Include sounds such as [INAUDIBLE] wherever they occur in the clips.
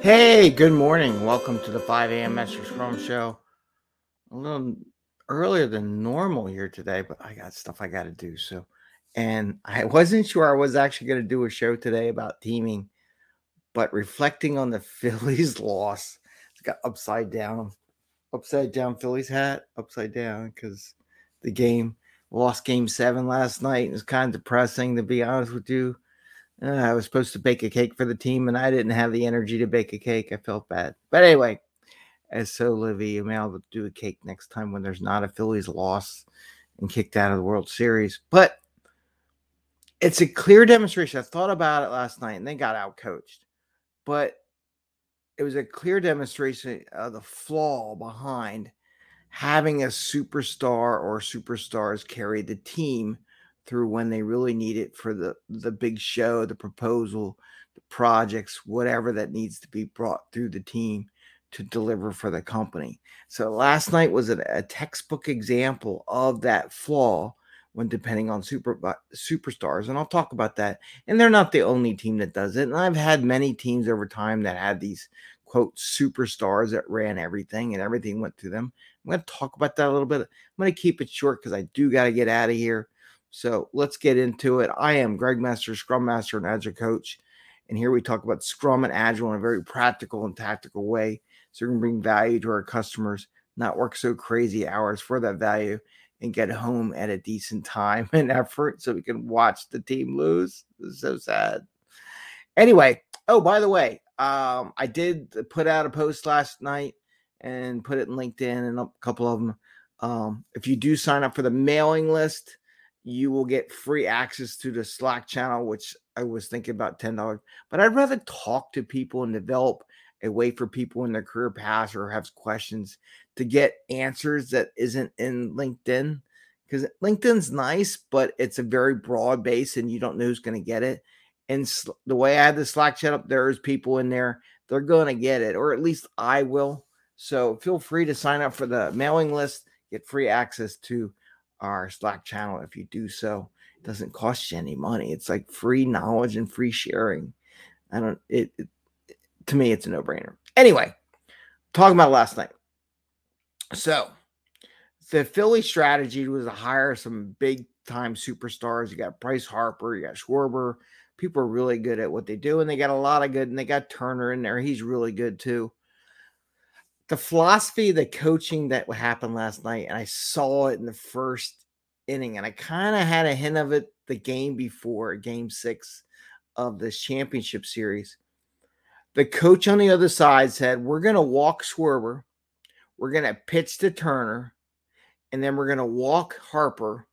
Hey, good morning. Welcome to the 5 a.m. Mester Scrum Show. A little earlier than normal here today, but I got stuff I got to do. So, and I [LAUGHS] wasn't sure I was actually going to do a show today about teaming, but reflecting on the [LAUGHS] Phillies loss, it's got upside down, upside down Phillies hat, upside down because the game lost game seven last night. And it's kind of depressing to be honest with you. Uh, I was supposed to bake a cake for the team, and I didn't have the energy to bake a cake. I felt bad. But anyway, as so Livy, you may able to do a cake next time when there's not a Phillies loss and kicked out of the World Series. But it's a clear demonstration. I thought about it last night, and they got out coached. But it was a clear demonstration of the flaw behind having a superstar or superstars carry the team through when they really need it for the the big show, the proposal, the projects, whatever that needs to be brought through the team to deliver for the company. So last night was a, a textbook example of that flaw when depending on super uh, superstars, and I'll talk about that. And they're not the only team that does it. And I've had many teams over time that had these quote superstars that ran everything and everything went through them. I'm going to talk about that a little bit. I'm going to keep it short because I do got to get out of here. So let's get into it. I am Greg Mester, Scrum Master and Agile Coach. And here we talk about Scrum and Agile in a very practical and tactical way. So we can bring value to our customers, not work so crazy hours for that value, and get home at a decent time [LAUGHS] and effort so we can watch the team lose. It's so sad. Anyway, oh, by the way, um, I did put out a post last night and put it in LinkedIn and a couple of them. Um, if you do sign up for the mailing list, you will get free access to the Slack channel, which I was thinking about $10. But I'd rather talk to people and develop a way for people in their career paths or have questions to get answers that isn't in LinkedIn. Because LinkedIn's nice, but it's a very broad base and you don't know who's going to get it. And the way I had the Slack chat up, there's people in there, they're going to get it, or at least I will. So feel free to sign up for the mailing list, get free access to our Slack channel if you do so. It doesn't cost you any money. It's like free knowledge and free sharing. I don't it, it to me it's a no-brainer. Anyway, talking about last night. So the Philly strategy was to hire some big time superstars. You got Bryce Harper, you got Schwarber. People are really good at what they do, and they got a lot of good, and they got Turner in there. He's really good too the philosophy, the coaching that happened last night, and I saw it in the first inning, and I kind of had a hint of it the game before, game six of this championship series. The coach on the other side said, We're going to walk Schwarber, we're going to pitch to Turner, and then we're going to walk Harper,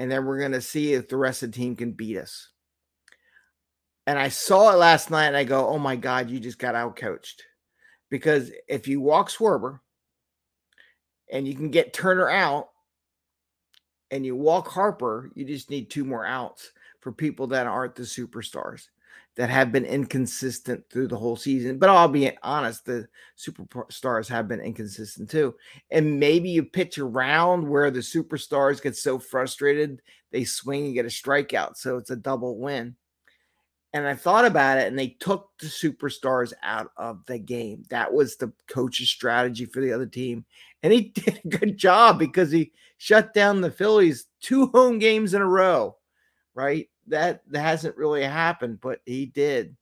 and then we're going to see if the rest of the team can beat us. And I saw it last night, and I go, Oh my God, you just got out coached because if you walk Schwarber and you can get Turner out and you walk Harper, you just need two more outs for people that aren't the superstars that have been inconsistent through the whole season. But I'll be honest, the superstars have been inconsistent too. And maybe you pitch around where the superstars get so frustrated they swing and get a strikeout. So it's a double win and I thought about it, and they took the superstars out of the game. That was the coach's strategy for the other team. And he [LAUGHS] did a good job because he shut down the Phillies two home games in a row, right? That, hasn't really happened, but he did.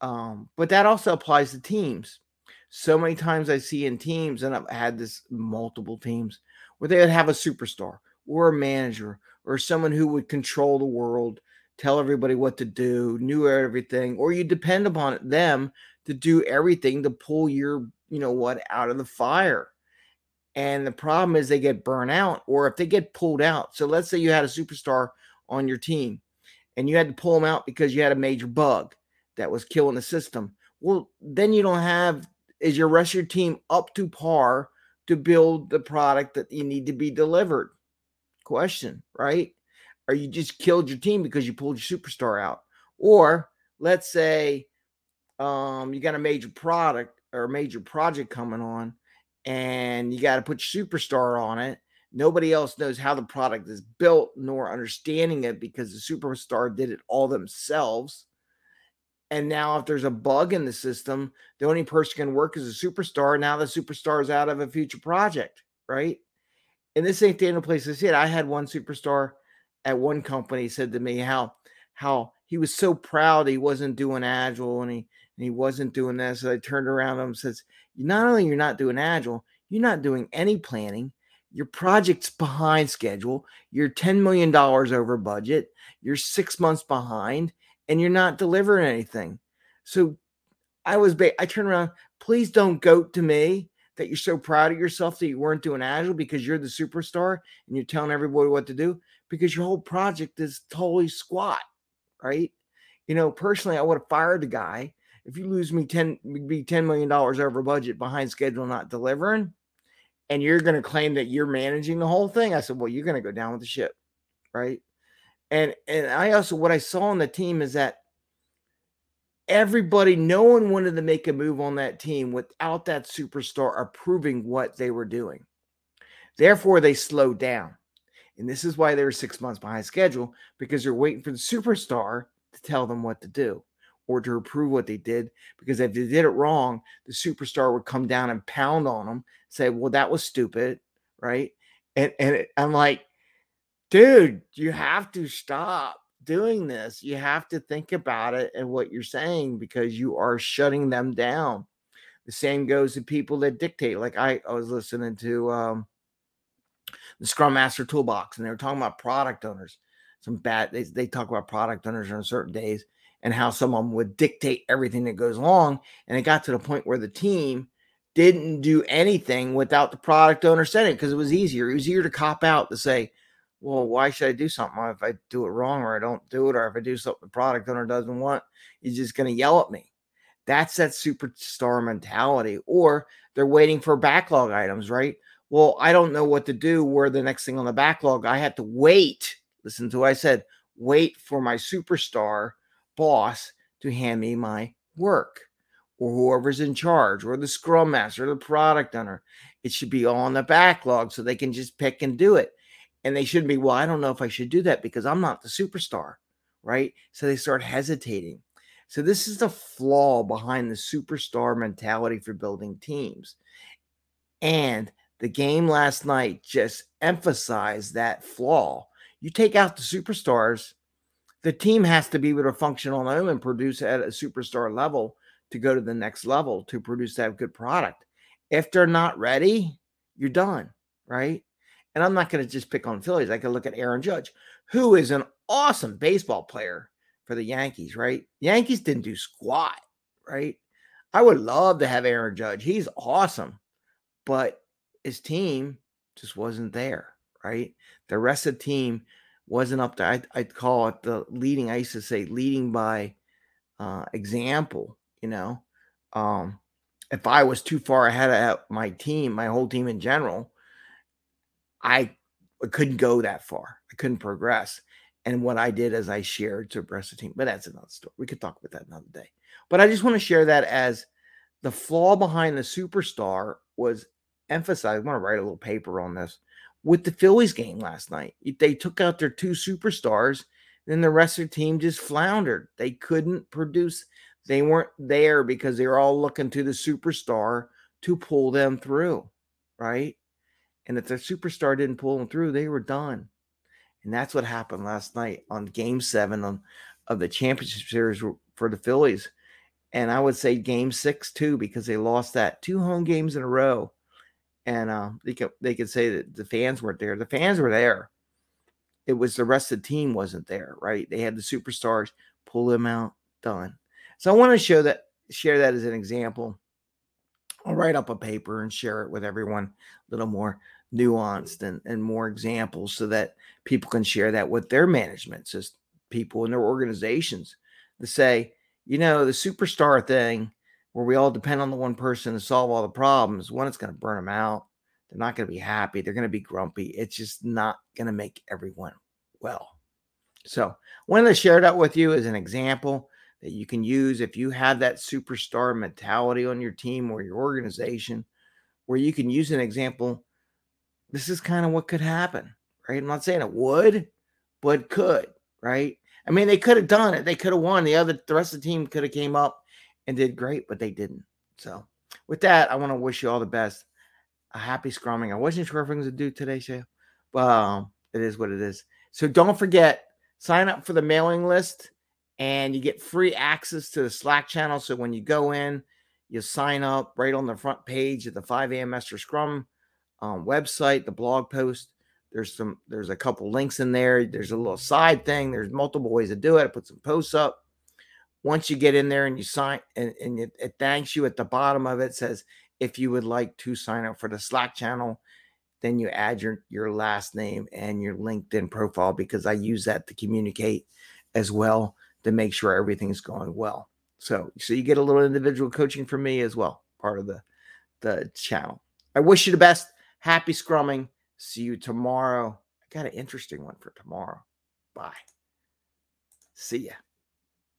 Um, but that also applies to teams. So many times I see in teams, and I've had this multiple teams, where they would have a superstar or a manager or someone who would control the world tell everybody what to do, knew everything, or you depend upon them to do everything to pull your, you know what, out of the fire. And the problem is they get burnt out, or if they get pulled out. So let's say you had a superstar on your team and you had to pull them out because you had a major bug that was killing the system. Well, then you don't have, is your rest of your team up to par to build the product that you need to be delivered? Question, right? or you just killed your team because you pulled your superstar out. Or let's say um, you got a major product or a major project coming on and you got to put your superstar on it. Nobody else knows how the product is built nor understanding it because the superstar did it all themselves. And now, if there's a bug in the system, the only person can work is a superstar. Now the superstar is out of a future project, right? And this ain't the only place to see it. I had one superstar at one company said to me how how he was so proud he wasn't doing agile and he and he wasn't doing this. So I turned around him and says, not only you're not doing agile, you're not doing any planning. Your project's behind schedule. You're $10 million over budget. You're six months behind and you're not delivering anything. So I was, ba- I turned around, please don't goat to me that you're so proud of yourself that you weren't doing agile because you're the superstar and you're telling everybody what to do because your whole project is totally squat, right? You know, personally, I would have fired the guy if you lose me 10 be 10 million dollars over budget behind schedule not delivering and you're going to claim that you're managing the whole thing i said well you're going to go down with the ship right? And and i also what i saw on the team is that everybody no one wanted to make a move on that team without that superstar approving what they were doing. Therefore they slowed down. And this is why they were six months behind schedule because they're waiting for the superstar to tell them what to do or to approve what they did. Because if they did it wrong, the superstar would come down and pound on them, say, "Well, that was stupid," right? And and it, I'm like, dude, you have to stop doing this. You have to think about it and what you're saying because you are shutting them down. The same goes to people that dictate. Like I, I was listening to um, the Scrum Master Toolbox, and they were talking about product owners. Some bad. They, they talk about product owners on certain days and how someone would dictate everything that goes along. And it got to the point where the team didn't do anything without the product owner saying it because it was easier. It was easier to cop out to say, well, why should I do something if I do it wrong or I don't do it, or if I do something the product owner doesn't want, he's just going to yell at me. That's that superstar mentality. Or they're waiting for backlog items, right? Well, I don't know what to do. Where the next thing on the backlog, I had to wait. Listen to what I said wait for my superstar boss to hand me my work or whoever's in charge or the scrum master or the product owner. It should be all on the backlog so they can just pick and do it. And they shouldn't be, well, I don't know if I should do that because I'm not the superstar, right? So they start hesitating. So this is the flaw behind the superstar mentality for building teams. And the game last night just emphasized that flaw. You take out the superstars, the team has to be able to function on their own and produce at a superstar level to go to the next level to produce that good product. If they're not ready, you're done, right? And I'm not going to just pick on Phillies. I can look at Aaron Judge, who is an awesome baseball player for the Yankees, right? Yankees didn't do squat, right? I would love to have Aaron Judge. He's awesome, but his team just wasn't there, right? The rest of the team wasn't up there. I'd, I'd, call it the leading. I used to say leading by uh, example. You know, um, if I was too far ahead of my team, my whole team in general, I couldn't go that far. I couldn't progress. And what I did is I shared to the the team. But that's another story. We could talk about that another day. But I just want to share that as the flaw behind the superstar was emphasized. I want to write a little paper on this with the Phillies game last night. They took out their two superstars, then the rest of the team just floundered. They couldn't produce, they weren't there because they were all looking to the superstar to pull them through, right? And if the superstar didn't pull them through, they were done. And that's what happened last night on game seven on, of the championship series for the Phillies. And I would say game six too, because they lost that two home games in a row and uh, they could they could say that the fans weren't there. The fans were there. It was the rest of the team wasn't there, right? They had the superstars pull them out, done. So I want to show that share that as an example. I'll write up a paper and share it with everyone a little more nuanced and, and more examples so that people can share that with their management, just people in their organizations to say, you know, the superstar thing where we all depend on the one person to solve all the problems, one, it's going to burn them out. They're not going to be happy. They're going to be grumpy. It's just not going to make everyone well. So, wanted to share that with you as an example that you can use if you have that superstar mentality on your team or your organization, where you can use an example this is kind of what could happen, right? I'm not saying it would, but could, right? I mean, they could have done it. They could have won. The other, the rest of the team could have came up and did great, but they didn't. So, with that, I want to wish you all the best. A happy scrumming. I wasn't sure if I was going to do today, show, but um, it is what it is. So don't forget, sign up for the mailing list, and you get free access to the Slack channel. So when you go in, you sign up right on the front page of the 5 a.m. Mester Scrum um, website, the blog post. There's some, there's a couple links in there. There's a little side thing. There's multiple ways to do it. I put some posts up. Once you get in there and you sign, and, and it, it thanks you at the bottom of it, says if you would like to sign up for the Slack channel, then you add your your last name and your LinkedIn profile because I use that to communicate as well to make sure everything's going well. So so you get a little individual coaching from me as well, part of the the channel. I wish you the best. Happy scrumming. See you tomorrow. I got an interesting one for tomorrow. Bye. See ya.